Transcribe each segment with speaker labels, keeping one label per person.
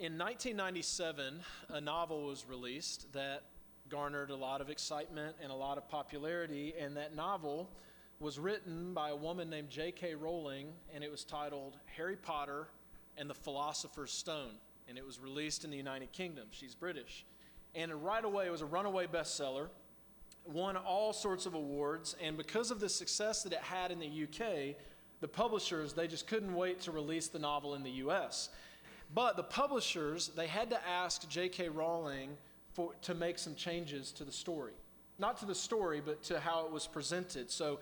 Speaker 1: in 1997, a novel was released that garnered a lot of excitement and a lot of popularity, and that novel was written by a woman named J.K. Rowling, and it was titled Harry Potter and the Philosopher's Stone, and it was released in the United Kingdom. She's British. And right away, it was a runaway bestseller, won all sorts of awards, and because of the success that it had in the UK, the publishers, they just couldn't wait to release the novel in the US. But the publishers, they had to ask J.K. Rowling for, to make some changes to the story. Not to the story, but to how it was presented. So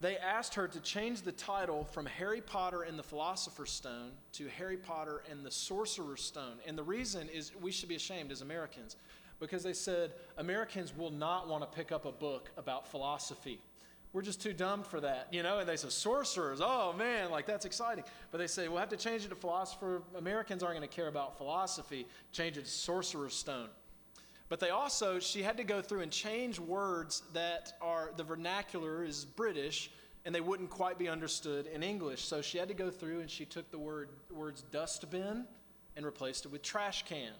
Speaker 1: they asked her to change the title from Harry Potter and the Philosopher's Stone to Harry Potter and the Sorcerer's Stone. And the reason is we should be ashamed as Americans because they said Americans will not want to pick up a book about philosophy. We're just too dumb for that, you know? And they say, sorcerers, oh man, like that's exciting. But they say, we'll have to change it to philosopher. Americans aren't going to care about philosophy. Change it to sorcerer's stone. But they also, she had to go through and change words that are, the vernacular is British, and they wouldn't quite be understood in English. So she had to go through and she took the word, words dustbin and replaced it with trash can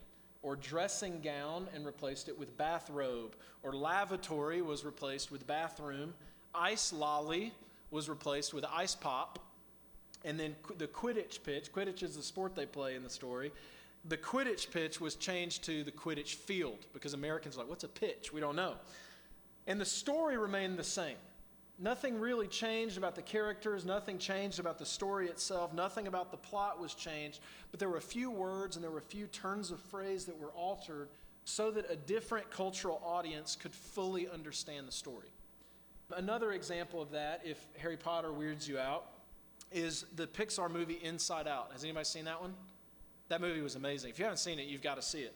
Speaker 1: or dressing gown and replaced it with bathrobe, or lavatory was replaced with bathroom, ice lolly was replaced with ice pop. And then the Quidditch pitch, Quidditch is the sport they play in the story. The Quidditch pitch was changed to the Quidditch field because Americans are like, what's a pitch? We don't know. And the story remained the same. Nothing really changed about the characters, nothing changed about the story itself, nothing about the plot was changed, but there were a few words and there were a few turns of phrase that were altered so that a different cultural audience could fully understand the story. Another example of that, if Harry Potter weirds you out, is the Pixar movie Inside Out. Has anybody seen that one? That movie was amazing. If you haven't seen it, you've got to see it.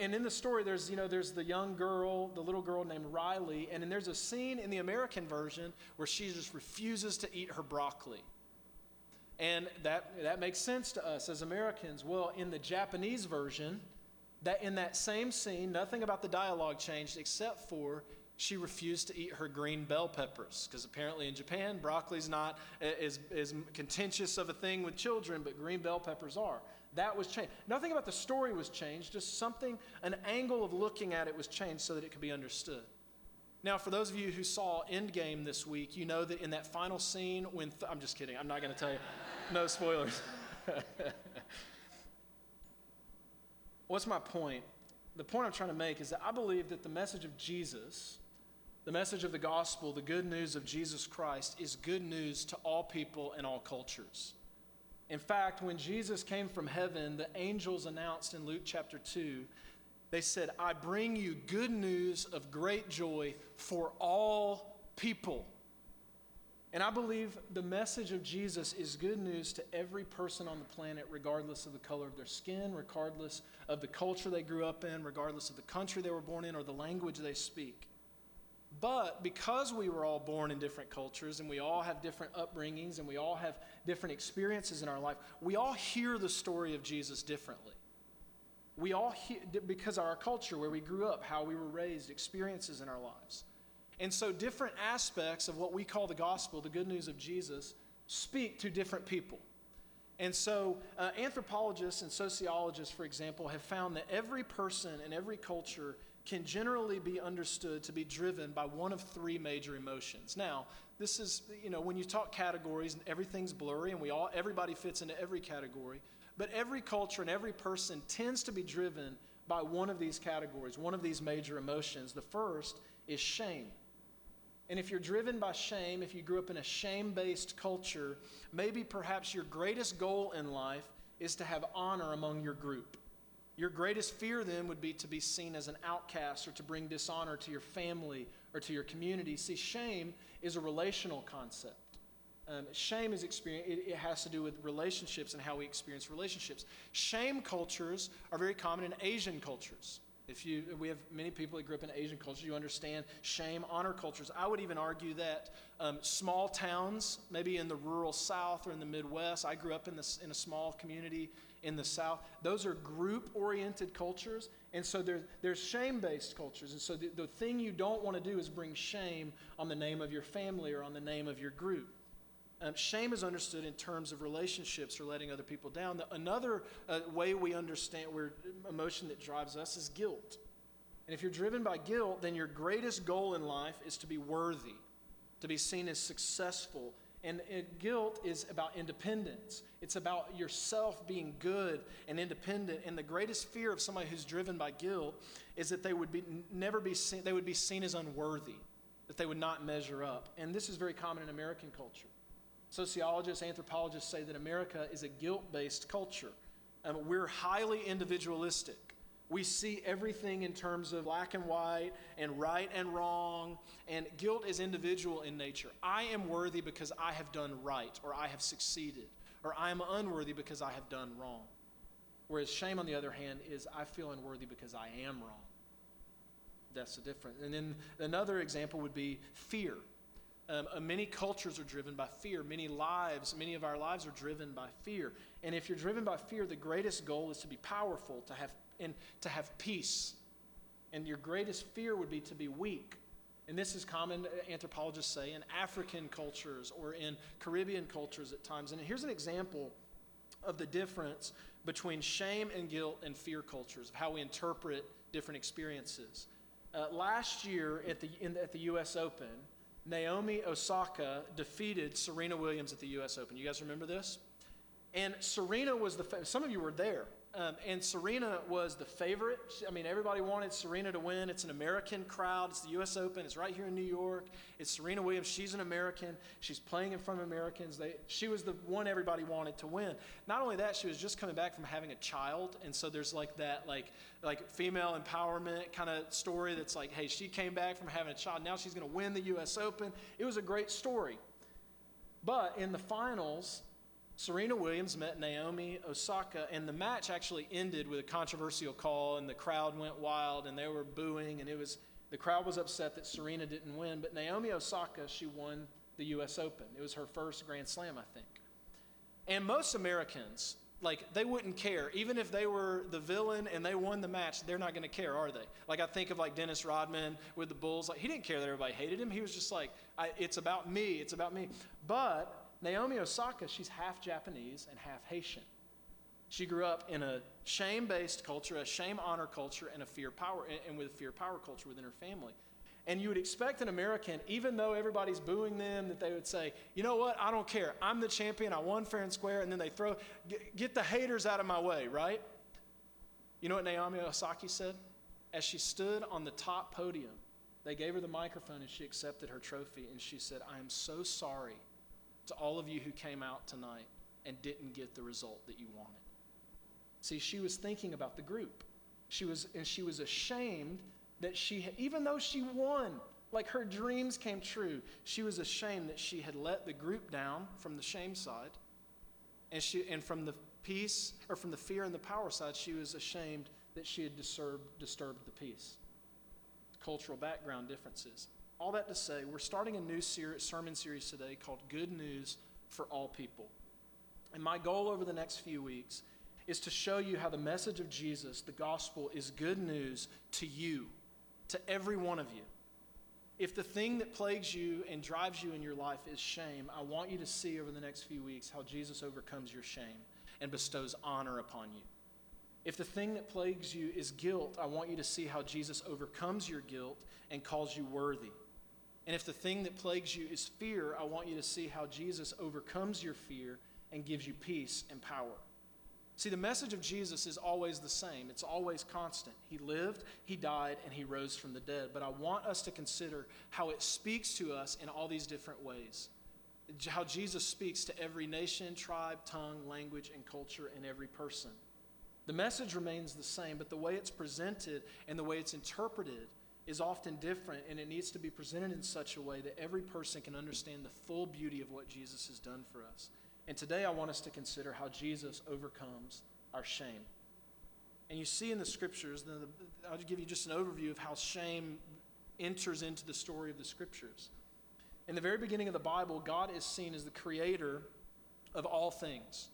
Speaker 1: And in the story, there's you know there's the young girl, the little girl named Riley, and then there's a scene in the American version where she just refuses to eat her broccoli. And that that makes sense to us as Americans. Well, in the Japanese version, that in that same scene, nothing about the dialogue changed except for she refused to eat her green bell peppers because apparently in Japan, broccoli's not as, as contentious of a thing with children, but green bell peppers are. That was changed. Nothing about the story was changed, just something, an angle of looking at it was changed so that it could be understood. Now, for those of you who saw Endgame this week, you know that in that final scene, when th- I'm just kidding, I'm not going to tell you, no spoilers. What's my point? The point I'm trying to make is that I believe that the message of Jesus the message of the gospel, the good news of Jesus Christ, is good news to all people and all cultures. In fact, when Jesus came from heaven, the angels announced in Luke chapter 2, they said, I bring you good news of great joy for all people. And I believe the message of Jesus is good news to every person on the planet, regardless of the color of their skin, regardless of the culture they grew up in, regardless of the country they were born in, or the language they speak. But because we were all born in different cultures and we all have different upbringings and we all have different experiences in our life, we all hear the story of Jesus differently. We all hear, because of our culture, where we grew up, how we were raised, experiences in our lives. And so, different aspects of what we call the gospel, the good news of Jesus, speak to different people. And so, uh, anthropologists and sociologists, for example, have found that every person in every culture can generally be understood to be driven by one of three major emotions. Now, this is, you know, when you talk categories, and everything's blurry and we all everybody fits into every category, but every culture and every person tends to be driven by one of these categories, one of these major emotions. The first is shame. And if you're driven by shame, if you grew up in a shame based culture, maybe perhaps your greatest goal in life is to have honor among your group. Your greatest fear then would be to be seen as an outcast or to bring dishonor to your family or to your community. See, shame is a relational concept. Um, shame is experience, it, it, has to do with relationships and how we experience relationships. Shame cultures are very common in Asian cultures. If you, we have many people that grew up in Asian cultures, you understand shame, honor cultures. I would even argue that um, small towns, maybe in the rural South or in the Midwest, I grew up in, this, in a small community in the South. Those are group oriented cultures. And so there, there's shame based cultures. And so the, the thing you don't want to do is bring shame on the name of your family or on the name of your group. Um, shame is understood in terms of relationships or letting other people down. The, another uh, way we understand where emotion that drives us is guilt. And if you're driven by guilt, then your greatest goal in life is to be worthy, to be seen as successful. And it, guilt is about independence. It's about yourself being good and independent. And the greatest fear of somebody who's driven by guilt is that they would be never be seen, they would be seen as unworthy, that they would not measure up. And this is very common in American culture. Sociologists, anthropologists say that America is a guilt based culture. Um, we're highly individualistic. We see everything in terms of black and white and right and wrong, and guilt is individual in nature. I am worthy because I have done right, or I have succeeded, or I am unworthy because I have done wrong. Whereas shame, on the other hand, is I feel unworthy because I am wrong. That's the difference. And then another example would be fear. Um, uh, many cultures are driven by fear. Many lives, many of our lives are driven by fear. And if you're driven by fear, the greatest goal is to be powerful, to have and to have peace. And your greatest fear would be to be weak. And this is common, uh, anthropologists say, in African cultures or in Caribbean cultures at times. And here's an example of the difference between shame and guilt and fear cultures, of how we interpret different experiences. Uh, last year at the, in, at the U.S. Open, Naomi Osaka defeated Serena Williams at the U.S. Open. You guys remember this? And Serena was the, fa- some of you were there. Um, and Serena was the favorite. I mean, everybody wanted Serena to win. It's an American crowd. It's the U.S. Open. It's right here in New York. It's Serena Williams. She's an American. She's playing in front of Americans. They, she was the one everybody wanted to win. Not only that, she was just coming back from having a child, and so there's like that, like like female empowerment kind of story. That's like, hey, she came back from having a child. Now she's going to win the U.S. Open. It was a great story. But in the finals, Serena Williams met Naomi Osaka, and the match actually ended with a controversial call, and the crowd went wild, and they were booing, and it was the crowd was upset that Serena didn't win. But Naomi Osaka, she won the U.S. Open. It was her first Grand Slam, I think. And most Americans, like, they wouldn't care. Even if they were the villain and they won the match, they're not going to care, are they? Like, I think of like Dennis Rodman with the Bulls. Like, he didn't care that everybody hated him. He was just like, it's about me. It's about me. But Naomi Osaka, she's half Japanese and half Haitian. She grew up in a shame based culture, a shame honor culture, and a fear power, and with a fear power culture within her family. And you would expect an American, even though everybody's booing them, that they would say, you know what, I don't care. I'm the champion. I won fair and square. And then they throw, get, the haters out of my way, right? You know what Naomi Osaka said? As she stood on the top podium, they gave her the microphone and she accepted her trophy. And she said, I am so sorry to all of you who came out tonight and didn't get the result that you wanted. See, she was thinking about the group. She was, and she was ashamed that she, had, even though she won, like her dreams came true, she was ashamed that she had let the group down from the shame side, and she, and from the peace or from the fear and the power side, she was ashamed that she had disturbed, disturbed the peace. Cultural background differences all that to say, we're starting a new ser- sermon series today called Good News for All People. And my goal over the next few weeks is to show you how the message of Jesus, the gospel, is good news to you, to every one of you. If the thing that plagues you and drives you in your life is shame, I want you to see over the next few weeks how Jesus overcomes your shame and bestows honor upon you. If the thing that plagues you is guilt, I want you to see how Jesus overcomes your guilt and calls you worthy. And if the thing that plagues you is fear, I want you to see how Jesus overcomes your fear and gives you peace and power. See, the message of Jesus is always the same. It's always constant. He lived, he died, and he rose from the dead. But I want us to consider how it speaks to us in all these different ways. How Jesus speaks to every nation, tribe, tongue, language, and culture, and every person. The message remains the same, but the way it's presented and the way it's interpreted is often different, and it needs to be presented in such a way that every person can understand the full beauty of what Jesus has done for us. And today I want us to consider how Jesus overcomes our shame. And you see in the scriptures, I'll give you just an overview of how shame enters into the story of the scriptures. In the very beginning of the Bible, God is seen as the creator of all things.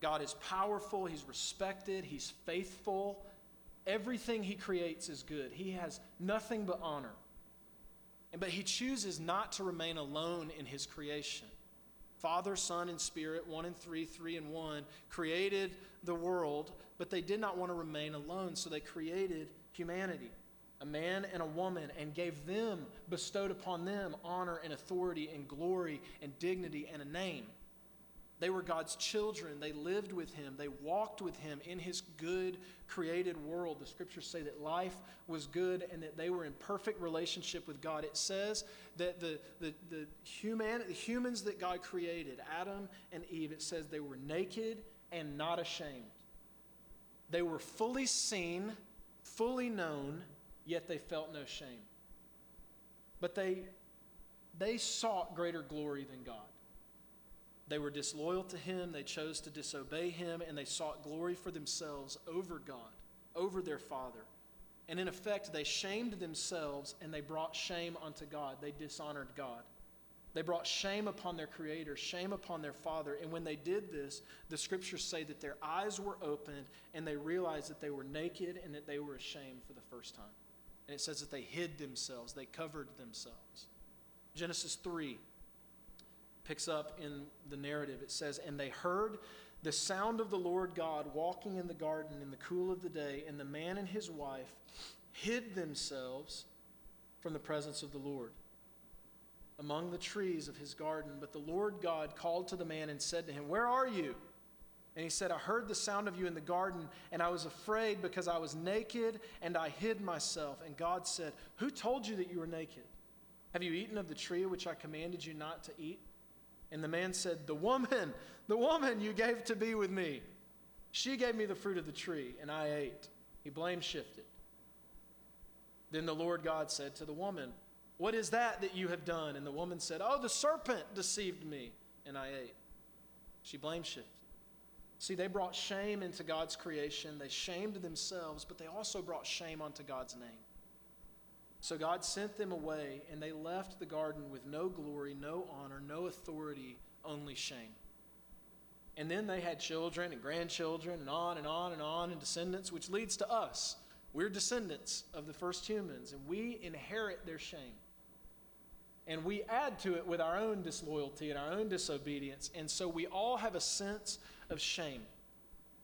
Speaker 1: God is powerful, He's respected, He's faithful, Everything he creates is good. He has nothing but honor. But he chooses not to remain alone in his creation. Father, Son, and Spirit, one and three, three and one, created the world, but they did not want to remain alone, so they created humanity, a man and a woman, and gave them, bestowed upon them honor and authority and glory and dignity and a name. They were God's children. They lived with Him. They walked with Him in His good created world. The scriptures say that life was good and that they were in perfect relationship with God. It says that the, the, the, human, the humans that God created, Adam and Eve, it says they were naked and not ashamed. They were fully seen, fully known, yet they felt no shame. But they, they sought greater glory than God. They were disloyal to him, they chose to disobey him, and they sought glory for themselves over God, over their Father. And in effect, they shamed themselves and they brought shame unto God. They dishonored God. They brought shame upon their Creator, shame upon their Father. And when they did this, the scriptures say that their eyes were opened and they realized that they were naked and that they were ashamed for the first time. And it says that they hid themselves, they covered themselves. Genesis 3 picks up in the narrative. It says, And they heard the sound of the Lord God walking in the garden in the cool of the day, and the man and his wife hid themselves from the presence of the Lord among the trees of his garden. But the Lord God called to the man and said to him, Where are you? And he said, I heard the sound of you in the garden, and I was afraid because I was naked and I hid myself. And God said, Who told you that you were naked? Have you eaten of the tree which I commanded you not to eat? And the man said, The woman, the woman you gave to be with me, she gave me the fruit of the tree, and I ate. He blame shifted. Then the Lord God said to the woman, What is that that you have done? And the woman said, Oh, the serpent deceived me, and I ate. She blame shifted. See, they brought shame into God's creation. They shamed themselves, but they also brought shame onto God's name. So God sent them away, and they left the garden with no glory, no honor, no authority, only shame. And then they had children and grandchildren, and on and on and on, and descendants, which leads to us. We're descendants of the first humans, and we inherit their shame. And we add to it with our own disloyalty and our own disobedience. And so we all have a sense of shame.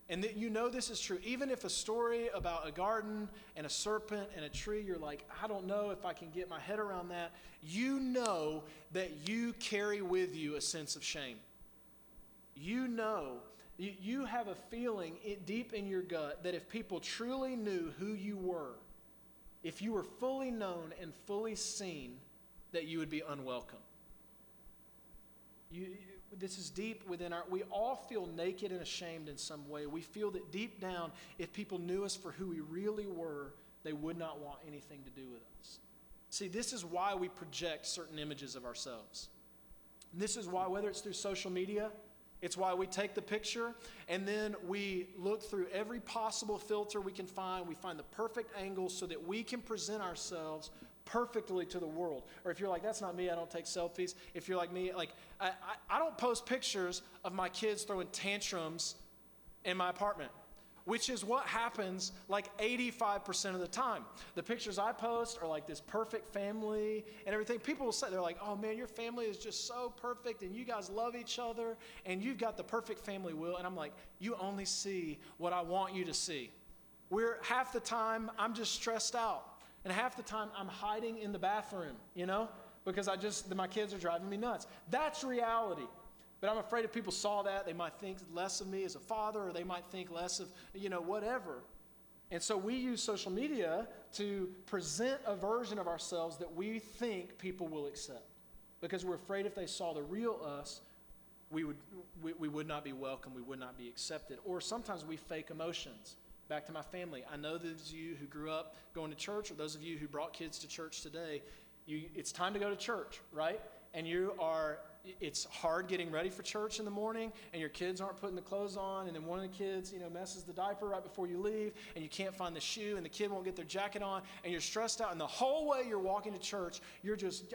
Speaker 1: And that you know this is true. Even if a story about a garden and a serpent and a tree, you're like, I don't know if I can get my head around that. You know that you carry with you a sense of shame. You know, you, you have a feeling deep in your gut that if people truly knew who you were, if you were fully known and fully seen, that you would be unwelcome. You, this is deep within our we all feel naked and ashamed in some way. We feel that deep down if people knew us for who we really were they would not want anything to do with us. See this is why we project certain images of ourselves. And this is why whether it's through social media it's why we take the picture and then we look through every possible filter we can find. We find the perfect angle so that we can present ourselves perfectly to the world. Or if you're like, that's not me, I don't take selfies. If you're like me, like, I, I, I don't post pictures of my kids throwing tantrums in my apartment which is what happens like 85% of the time. The pictures I post are like this perfect family and everything. People will say, they're like, oh man, your family is just so perfect and you guys love each other and you've got the perfect family will. And I'm like, you only see what I want you to see. We're half the time, I'm just stressed out. And half the time I'm hiding in the bathroom, you know, because I just, my kids are driving me nuts. That's reality. But I'm afraid if people saw that, they might think less of me as a father, or they might think less of, you know, whatever. And so we use social media to present a version of ourselves that we think people will accept. Because we're afraid if they saw the real us, we would, we, we would not be welcome, we would not be accepted. Or sometimes we fake emotions back to my family. I know those of you who grew up going to church, or those of you who brought kids to church today, you, it's time to go to church, right? And you are it's hard getting ready for church in the morning and your kids aren't putting the clothes on and then one of the kids you know messes the diaper right before you leave and you can't find the shoe and the kid won't get their jacket on and you're stressed out and the whole way you're walking to church you're just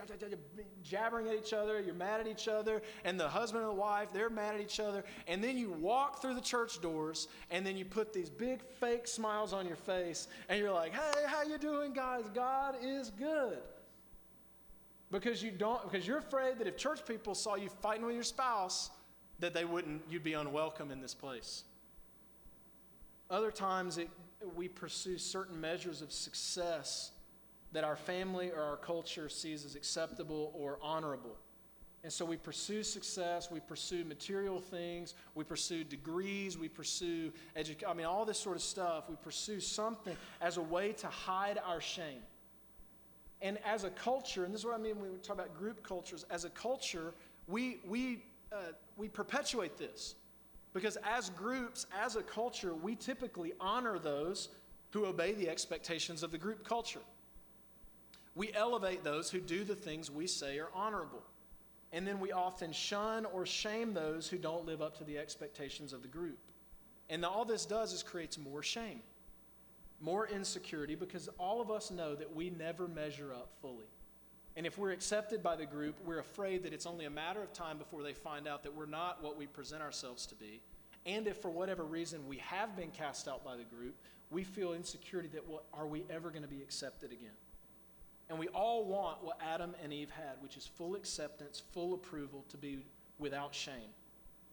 Speaker 1: jabbering at each other you're mad at each other and the husband and the wife they're mad at each other and then you walk through the church doors and then you put these big fake smiles on your face and you're like hey how you doing guys? God is good Because you don't because you're afraid that if church people saw you fighting with your spouse, that they wouldn't you'd be unwelcome in this place. Other times it, we pursue certain measures of success that our family or our culture sees as acceptable or honorable. And so we pursue success, we pursue material things, we pursue degrees, we pursue education. I mean, all this sort of stuff. We pursue something as a way to hide our shame. And as a culture, and this is what I mean when we talk about group cultures, as a culture, we, we, uh, we perpetuate this. Because as groups, as a culture, we typically honor those who obey the expectations of the group culture. We elevate those who do the things we say are honorable. And then we often shun or shame those who don't live up to the expectations of the group. And all this does is creates more shame, more insecurity, because all of us know that we never measure up fully. And if we're accepted by the group, we're afraid that it's only a matter of time before they find out that we're not what we present ourselves to be. And if for whatever reason we have been cast out by the group, we feel insecurity that well, are we ever going to be accepted again? And we all want what Adam and Eve had, which is full acceptance, full approval, to be without shame.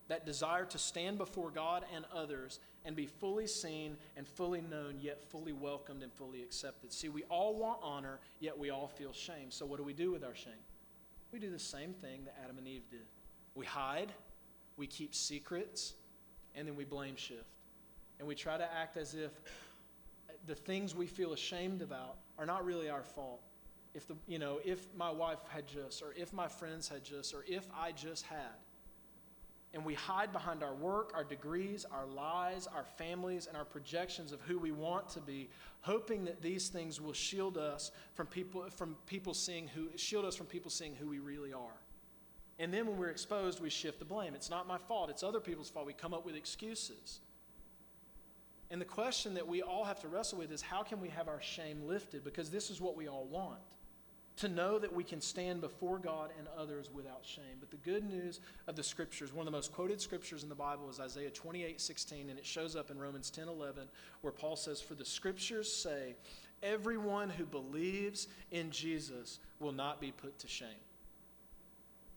Speaker 1: That desire to stand before God and others and be fully seen and fully known, yet fully welcomed and fully accepted. See, we all want honor, yet we all feel shame. So, what do we do with our shame? We do the same thing that Adam and Eve did. We hide, we keep secrets, and then we blame shift. And we try to act as if the things we feel ashamed about are not really our fault if the you know if my wife had just or if my friends had just or if i just had and we hide behind our work our degrees our lies our families and our projections of who we want to be hoping that these things will shield us from people from people seeing who shield us from people seeing who we really are. And then when we're exposed we shift the blame. It's not my fault. It's other people's fault. We come up with excuses. And the question that we all have to wrestle with is how can we have our shame lifted? Because this is what we all want to know that we can stand before God and others without shame. But the good news of the scriptures, one of the most quoted scriptures in the Bible is Isaiah 28 16, and it shows up in Romans 10 11, where Paul says, For the scriptures say, everyone who believes in Jesus will not be put to shame.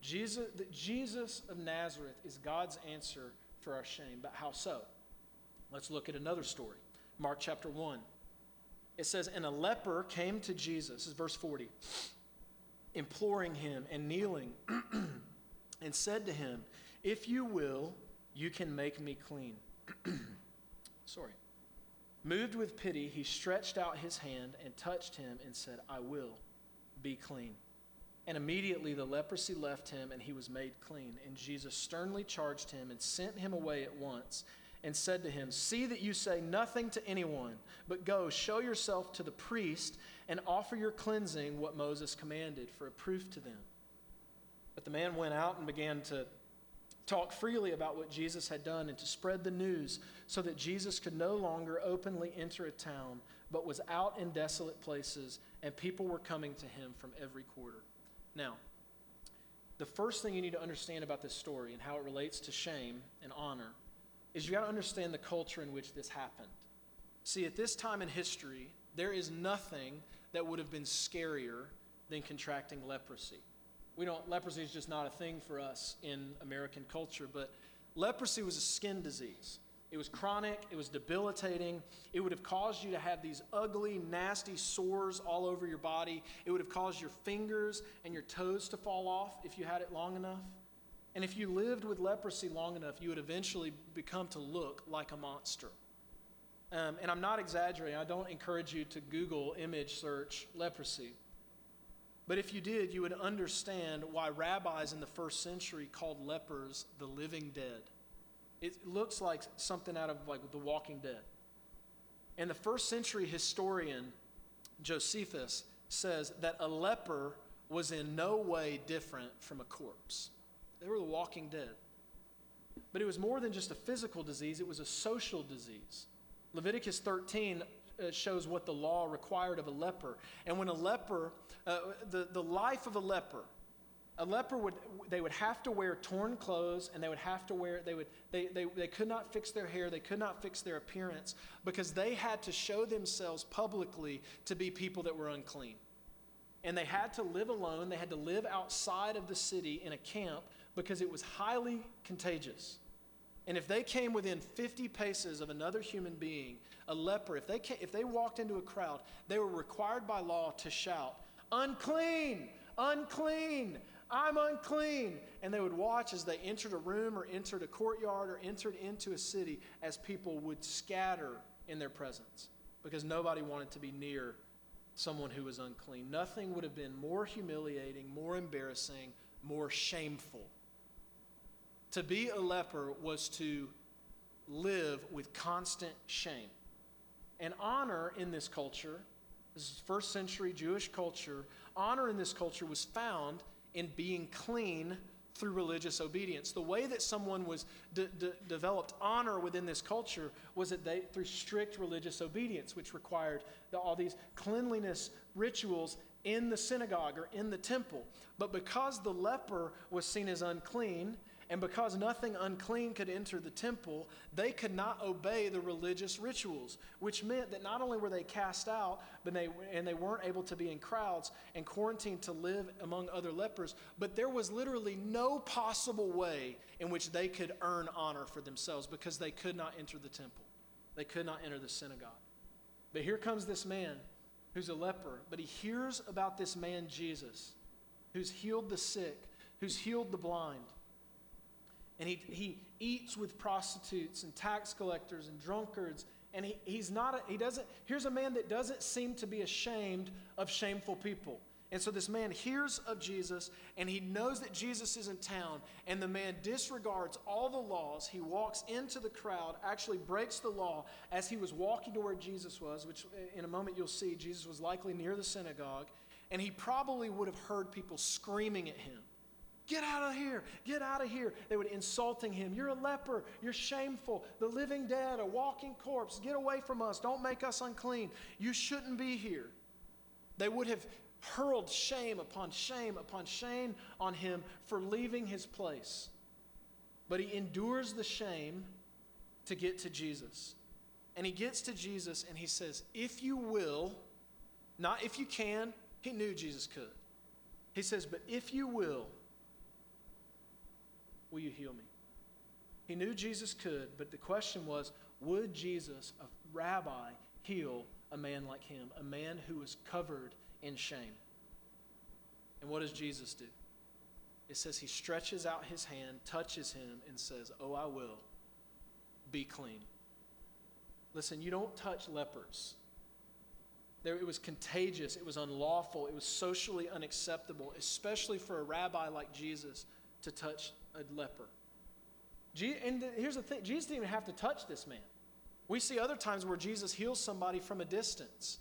Speaker 1: Jesus, Jesus of Nazareth is God's answer for our shame. But how so? Let's look at another story. Mark chapter 1 it says, And a leper came to Jesus, this is verse 40, imploring him and kneeling, and said to him, If you will, you can make me clean. Sorry. Moved with pity, he stretched out his hand and touched him and said, I will be clean. And immediately the leprosy left him and he was made clean. And Jesus sternly charged him and sent him away at once and said to him, See that you say nothing to anyone, but go, show yourself to the priest, and offer your cleansing what Moses commanded for a proof to them. But the man went out and began to talk freely about what Jesus had done and to spread the news so that Jesus could no longer openly enter a town, but was out in desolate places, and people were coming to him from every quarter. Now, the first thing you need to understand about this story and how it relates to shame and honor is you got to understand the culture in which this happened. See, at this time in history, there is nothing that would have been scarier than contracting leprosy. We don't, leprosy is just not a thing for us in American culture, but leprosy was a skin disease. It was chronic, it was debilitating. It would have caused you to have these ugly, nasty sores all over your body. It would have caused your fingers and your toes to fall off if you had it long enough. And if you lived with leprosy long enough, you would eventually become to look like a monster. Um, and I'm not exaggerating. I don't encourage you to Google image search leprosy. But if you did, you would understand why rabbis in the first century called lepers the living dead. It looks like something out of like The Walking Dead. And the first century historian Josephus says that a leper was in no way different from a corpse. They were the walking dead. But it was more than just a physical disease, it was a social disease. Leviticus 13 uh, shows what the law required of a leper. And when a leper, uh, the, the life of a leper, a leper would they would have to wear torn clothes and they would have to wear they would they, they, they could not fix their hair they could not fix their appearance because they had to show themselves publicly to be people that were unclean and they had to live alone. They had to live outside of the city in a camp because it was highly contagious. And if they came within 50 paces of another human being, a leper, if they, came, if they walked into a crowd, they were required by law to shout, Unclean! Unclean! I'm unclean. And they would watch as they entered a room or entered a courtyard or entered into a city as people would scatter in their presence because nobody wanted to be near someone who was unclean. Nothing would have been more humiliating, more embarrassing, more shameful. To be a leper was to live with constant shame. And honor in this culture, this is first century Jewish culture, honor in this culture was found in being clean through religious obedience. The way that someone was de- de- developed honor within this culture was that they through strict religious obedience, which required the, all these cleanliness rituals in the synagogue or in the temple. But because the leper was seen as unclean and because nothing unclean could enter the temple, they could not obey the religious rituals, which meant that not only were they cast out, but they, and they weren't able to be in crowds and quarantined to live among other lepers, but there was literally no possible way in which they could earn honor for themselves because they could not enter the temple. They could not enter the synagogue. But here comes this man who's a leper, but he hears about this man, Jesus, who's healed the sick, who's healed the blind and he, he eats with prostitutes and tax collectors and drunkards. And he, he's not a, he doesn't here's a man that doesn't seem to be ashamed of shameful people. And so this man hears of jesus and he knows that jesus is in town and the man disregards all the laws. He walks into the crowd actually breaks the law as he was walking to where jesus was which uh, in a moment you'll see jesus was likely near the synagogue and he probably would have heard people screaming at him Get out of here. Get out of here. They would insulting him. You're a leper. You're shameful. The living dead, a walking corpse. Get away from us. Don't make us unclean. You shouldn't be here. They would have hurled shame upon shame upon shame on him for leaving his place. But he endures the shame to get to Jesus. And he gets to Jesus and he says, If you will, not if you can, he knew Jesus could. He says, But if you will, Will you heal me? He knew Jesus could, but the question was would Jesus, a rabbi, heal a man like him, a man who was covered in shame? And what does Jesus do? It says he stretches out his hand, touches him, and says, Oh, I will. Be clean. Listen, you don't touch lepers. There, it was contagious, it was unlawful, it was socially unacceptable, especially for a rabbi like Jesus to touch a leper. And here's the thing Jesus didn't even have to touch this man. We see other times where Jesus heals somebody from a distance,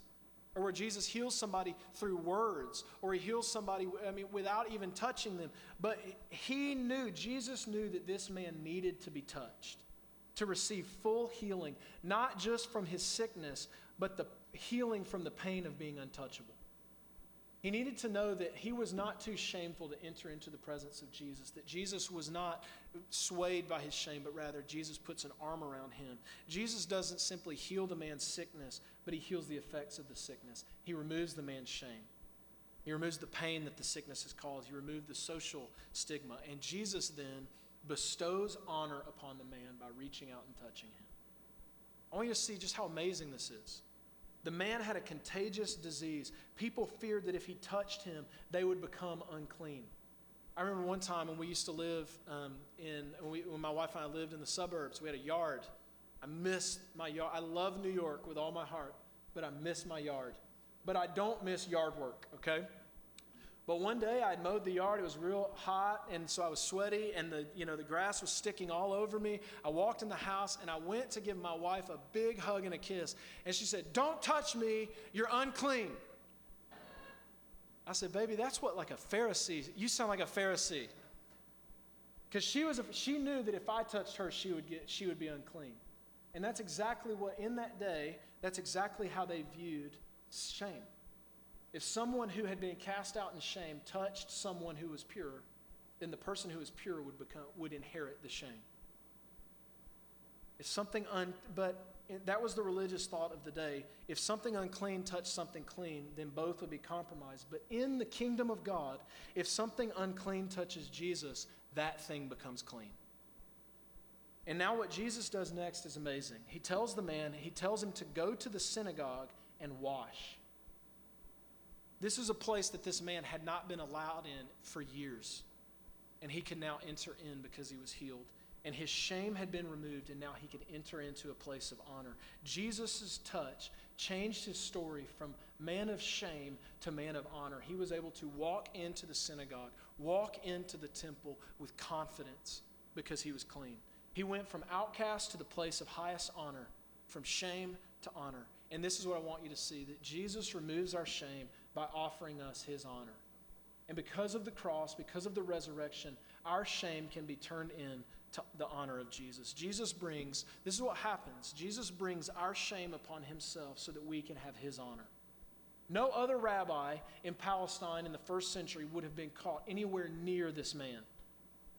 Speaker 1: or where Jesus heals somebody through words, or he heals somebody, I mean, without even touching them. But he knew, Jesus knew that this man needed to be touched to receive full healing, not just from his sickness, but the healing from the pain of being untouchable. He needed to know that he was not too shameful to enter into the presence of Jesus, that Jesus was not swayed by his shame, but rather Jesus puts an arm around him. Jesus doesn't simply heal the man's sickness, but he heals the effects of the sickness. He removes the man's shame. He removes the pain that the sickness has caused. He removed the social stigma. And Jesus then bestows honor upon the man by reaching out and touching him. I want you to see just how amazing this is. The man had a contagious disease. People feared that if he touched him, they would become unclean. I remember one time when we used to live um, in, when, we, when my wife and I lived in the suburbs, we had a yard. I miss my yard. I love New York with all my heart, but I miss my yard. But I don't miss yard work, okay? But one day I'd mowed the yard. It was real hot, and so I was sweaty, and the you know the grass was sticking all over me. I walked in the house, and I went to give my wife a big hug and a kiss, and she said, "Don't touch me. You're unclean." I said, "Baby, that's what like a Pharisee. You sound like a Pharisee." Because she was, she knew that if I touched her, she would get, she would be unclean, and that's exactly what in that day. That's exactly how they viewed shame. If someone who had been cast out in shame touched someone who was pure, then the person who was pure would, become, would inherit the shame. If something, un, but that was the religious thought of the day. If something unclean touched something clean, then both would be compromised. But in the kingdom of God, if something unclean touches Jesus, that thing becomes clean. And now, what Jesus does next is amazing. He tells the man, he tells him to go to the synagogue and wash. This is a place that this man had not been allowed in for years. And he can now enter in because he was healed and his shame had been removed, and now he could enter into a place of honor. Jesus' touch changed his story from man of shame to man of honor. He was able to walk into the synagogue, walk into the temple with confidence because he was clean. He went from outcast to the place of highest honor, from shame to honor. And this is what I want you to see that Jesus removes our shame by offering us his honor. And because of the cross, because of the resurrection, our shame can be turned in to the honor of Jesus. Jesus brings, this is what happens Jesus brings our shame upon himself so that we can have his honor. No other rabbi in Palestine in the first century would have been caught anywhere near this man.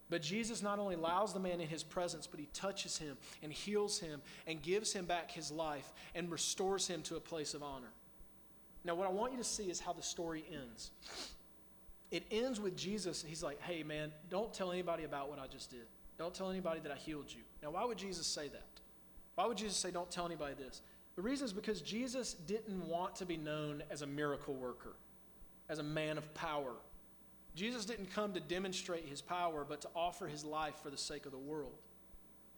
Speaker 1: But Jesus not only allows the man in his presence, but he touches him and heals him and gives him back his life and restores him to a place of honor. Now, what I want you to see is how the story ends. It ends with Jesus. He's like, hey, man, don't tell anybody about what I just did. Don't tell anybody that I healed you. Now, why would Jesus say that? Why would Jesus say, Don't tell anybody this? The reason is because Jesus didn't want to be known as a miracle worker, as a man of power. Jesus didn't come to demonstrate his power, but to offer his life for the sake of the world.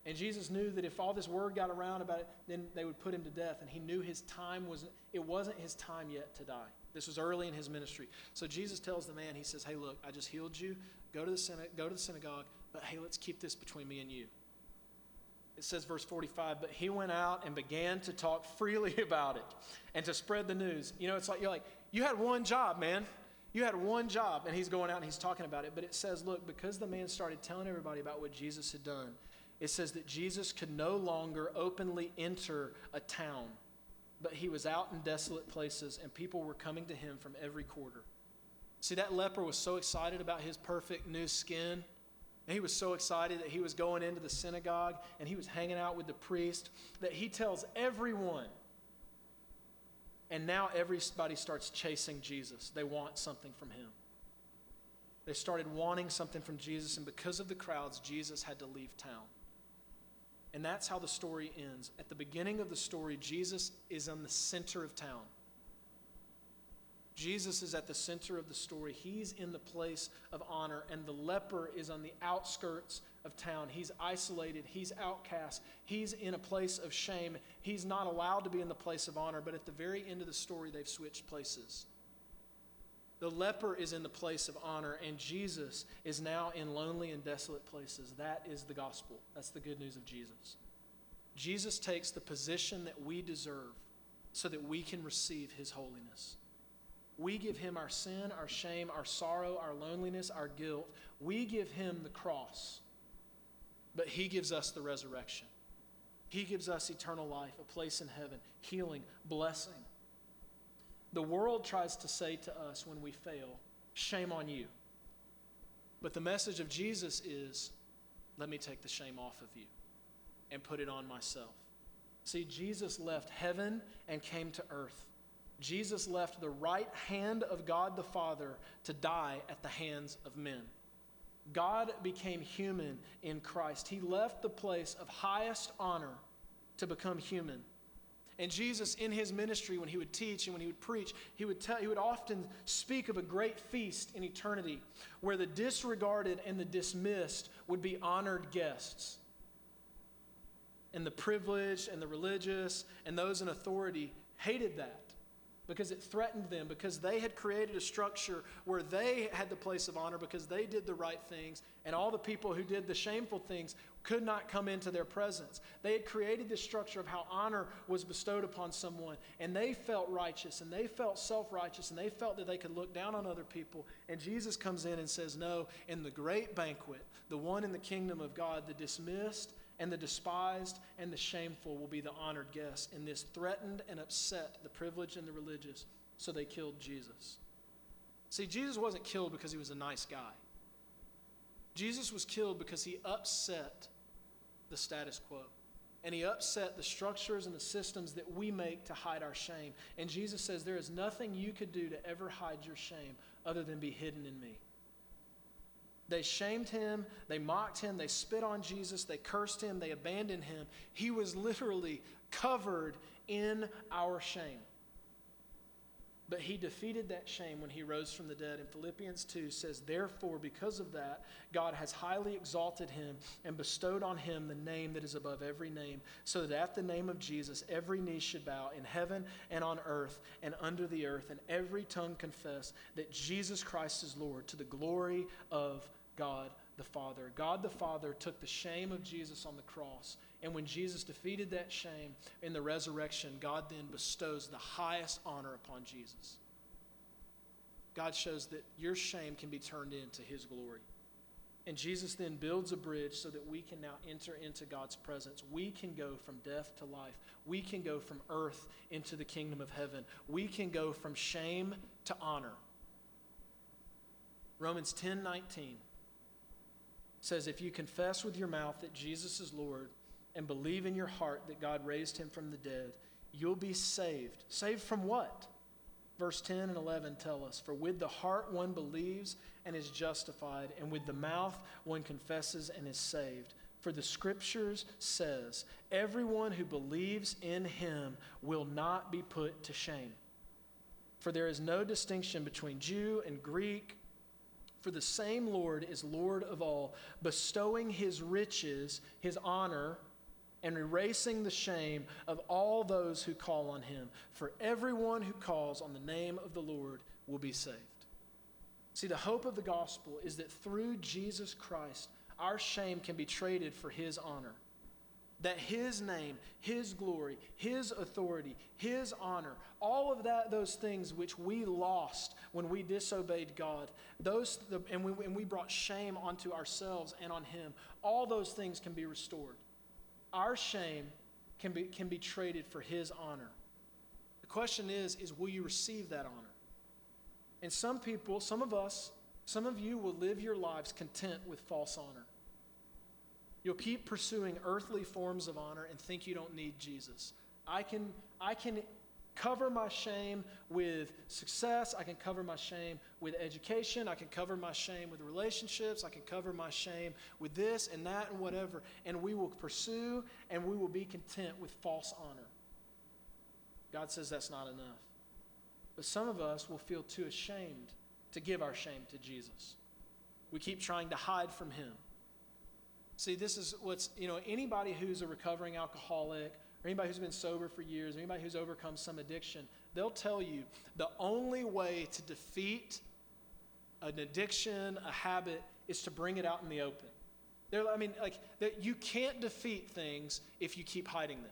Speaker 1: And Jesus knew that if all this word got around about it, then they would put him to death. And he knew his time was it wasn't his time yet to die. This was early in his ministry. So Jesus tells the man, he says, Hey, look, I just healed you. Go to the, go to the synagogue, but hey, let's keep this between me and you. It says, verse 45, but he went out and began to talk freely about it and to spread the news. You know, it's like you're like, you had one job, man. You had one job, and he's going out and he's talking about it. But it says, look, because the man started telling everybody about what Jesus had done, it says that Jesus could no longer openly enter a town, but he was out in desolate places, and people were coming to him from every quarter. See, that leper was so excited about his perfect new skin and he was so excited that he was going into the synagogue and he was hanging out with the priest that he tells everyone. And now everybody starts chasing Jesus. They want something from him. They started wanting something from Jesus, and because of the crowds, Jesus had to leave town. And that's how the story ends. At the beginning of the story, Jesus is in the center of town. Jesus is at the center of the story. He's in the place of honor, and the leper is on the outskirts of town. He's isolated, he's outcast, he's in a place of shame. He's not allowed to be in the place of honor, but at the very end of the story, they've switched places. The leper is in the place of honor, and Jesus is now in lonely and desolate places. That is the gospel. That's the good news of Jesus. Jesus takes the position that we deserve so that we can receive his holiness. We give him our sin, our shame, our sorrow, our loneliness, our guilt. We give him the cross. But he gives us the resurrection. He gives us eternal life, a place in heaven, healing, blessing. The world tries to say to us when we fail, shame on you. But the message of Jesus is, let me take the shame off of you and put it on myself. See, Jesus left heaven and came to earth. Jesus left the right hand of God the Father to die at the hands of men. God became human in Christ. He left the place of highest honor to become human. And Jesus, in his ministry, when he would teach and when he would preach, he would, tell, he would often speak of a great feast in eternity where the disregarded and the dismissed would be honored guests. And the privileged and the religious and those in authority hated that because it threatened them, because they had created a structure where they had the place of honor because they did the right things, and all the people who did the shameful things could not come into their presence. They had created this structure of how honor was bestowed upon someone, and they felt righteous, and they felt self righteous, and they felt that they could look down on other people. And Jesus comes in and says, No, in the great banquet, the one in the kingdom of God, the dismissed, and the despised and the shameful will be the honored guests. And this threatened and upset the privileged and the religious, so they killed Jesus. See, Jesus wasn't killed because he was a nice guy. Jesus was killed because he upset the status quo. and he upset the structures and the systems that we make to hide our shame. And Jesus says, There is nothing you could do to ever hide your shame other than be hidden in me. They shamed him, they mocked him, they spit on Jesus, they cursed him, they abandoned him. He was literally covered in our shame. But he defeated that shame when he rose from the dead. And Philippians 2 says, Therefore, because of that, God has highly exalted him and bestowed on him the name that is above every name, so that at the name of Jesus every knee should bow in heaven and on earth and under the earth, and every tongue confess that Jesus Christ is Lord to the glory of God the Father. God the Father took the shame of Jesus on the cross and when Jesus defeated that shame in the resurrection, God then bestows the highest honor upon Jesus. God shows that your shame can be turned into his glory. And Jesus then builds a bridge so that we can now enter into God's presence. We can go from death to life. We can go from earth into the kingdom of heaven. We can go from shame to honor. Romans 10 19 says, If you confess with your mouth that Jesus is Lord, and believe in your heart that God raised him from the dead, you'll be saved. Saved from what? Verse 10 and 11 tell us For with the heart one believes and is justified, and with the mouth one confesses and is saved. For the scriptures says, Everyone who believes in him will not be put to shame. For there is no distinction between Jew and Greek. For the same Lord is Lord of all, bestowing his riches, his honor, and erasing the shame of all those who call on him. For everyone who calls on the name of the Lord will be saved. See, the hope of the gospel is that through Jesus Christ, our shame can be traded for his honor. That his name, his glory, his authority, his honor, all of that, those things which we lost when we disobeyed God, those, and, we, and we brought shame onto ourselves and on him, all those things can be restored. Our shame can be, can be traded for his honor. The question is, is will you receive that honor? And some people, some of us, some of you will live your lives content with false honor. You'll keep pursuing earthly forms of honor and think you don't need Jesus. I can, I can cover my shame with success. I can cover my shame with education. I can cover my shame with relationships. I can cover my shame with this and that and whatever. And we will pursue and we will be content with false honor. God says that's not enough. But some of us will feel too ashamed to give our shame to Jesus. We keep trying to hide from Him. See, this is what's, you know, anybody who's a recovering alcoholic or anybody who's been sober for years, or anybody who's overcome some addiction, they'll tell you the only way to defeat an addiction, a habit, is to bring it out in the open. They're, I mean, like, that you can't defeat things if you keep hiding them.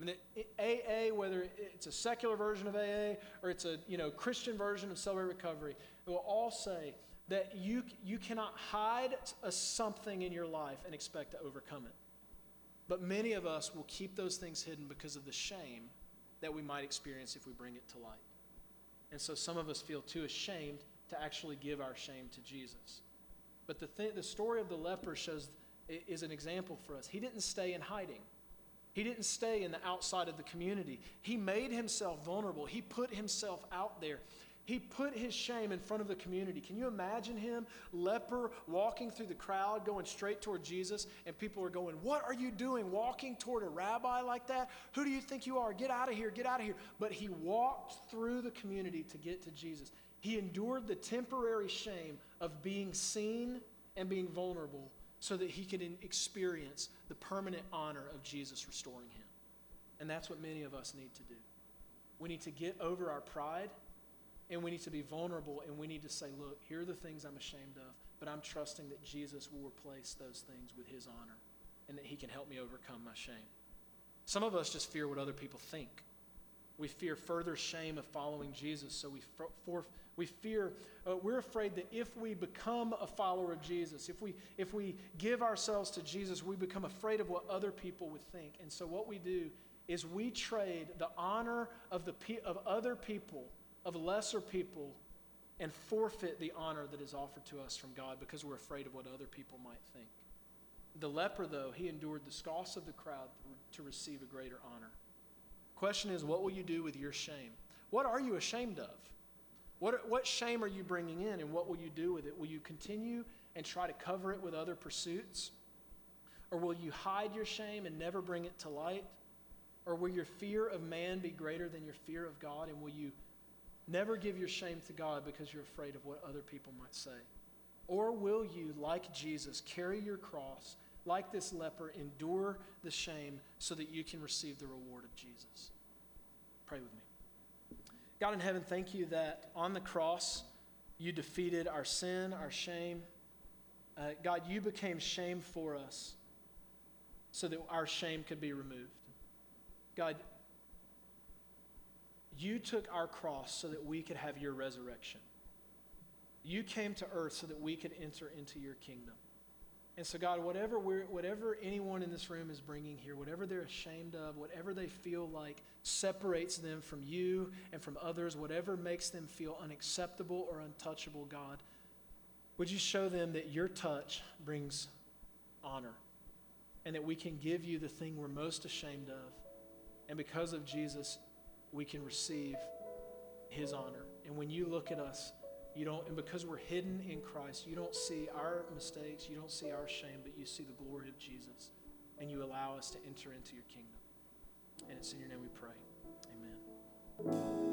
Speaker 1: I mean, AA, whether it's a secular version of AA or it's a you know Christian version of Celebrate Recovery, it will all say that you, you cannot hide a something in your life and expect to overcome it. But many of us will keep those things hidden because of the shame that we might experience if we bring it to light. And so some of us feel too ashamed to actually give our shame to Jesus. But the, th- the story of the leper shows is an example for us. He didn't stay in hiding. He didn't stay in the outside of the community. He made himself vulnerable. He put himself out there. He put his shame in front of the community. Can you imagine him, leper, walking through the crowd, going straight toward Jesus, and people are going, What are you doing walking toward a rabbi like that? Who do you think you are? Get out of here, get out of here. But he walked through the community to get to Jesus. He endured the temporary shame of being seen and being vulnerable so that he could experience the permanent honor of Jesus restoring him. And that's what many of us need to do. We need to get over our pride and we need to be vulnerable and we need to say, look, here are the things I'm ashamed of, but I'm trusting that Jesus will replace those things with his honor and that he can help me overcome my shame. Some of us just fear what other people think. We fear further shame of following Jesus, so we, for, we fear, uh, we're afraid that if we become a follower of Jesus, if we, if we give ourselves to Jesus, we become afraid of what other people would think. And so what we do is we trade the honor of, the, of other people of lesser people and forfeit the honor that is offered to us from God because we're afraid of what other people might think. The leper, though, he endured the scoffs of the crowd to receive a greater honor. Question is, what will you do with your shame? What are you ashamed of? What, what shame are you bringing in, and what will you do with it? Will you continue and try to cover it with other pursuits? Or will you hide your shame and never bring it to light? Or will your fear of man be greater than your fear of God? And will you never give your shame to God because you're afraid of what other people might say? Or will you, like Jesus, carry your cross, like this leper, endure the shame so that you can receive the reward of Jesus? Pray with me. God in heaven, thank you that on the cross you defeated our sin, our shame. Uh, God, you became shame for us so that our shame could be removed. God, you took our cross so that we could have your resurrection. You came to earth so that we could enter into your kingdom. And so, God, whatever, we're, whatever anyone in this room is bringing here, whatever they're ashamed of, whatever they feel like separates them from you and from others, whatever makes them feel unacceptable or untouchable, God, would you show them that your touch brings honor and that we can give you the thing we're most ashamed of? And because of Jesus, we can receive his honor. And when you look at us, you don't, and because we're hidden in Christ, you don't see our mistakes, you don't see our shame, but you see the glory of Jesus. And you allow us to enter into your kingdom. And it's in your name we pray. Amen.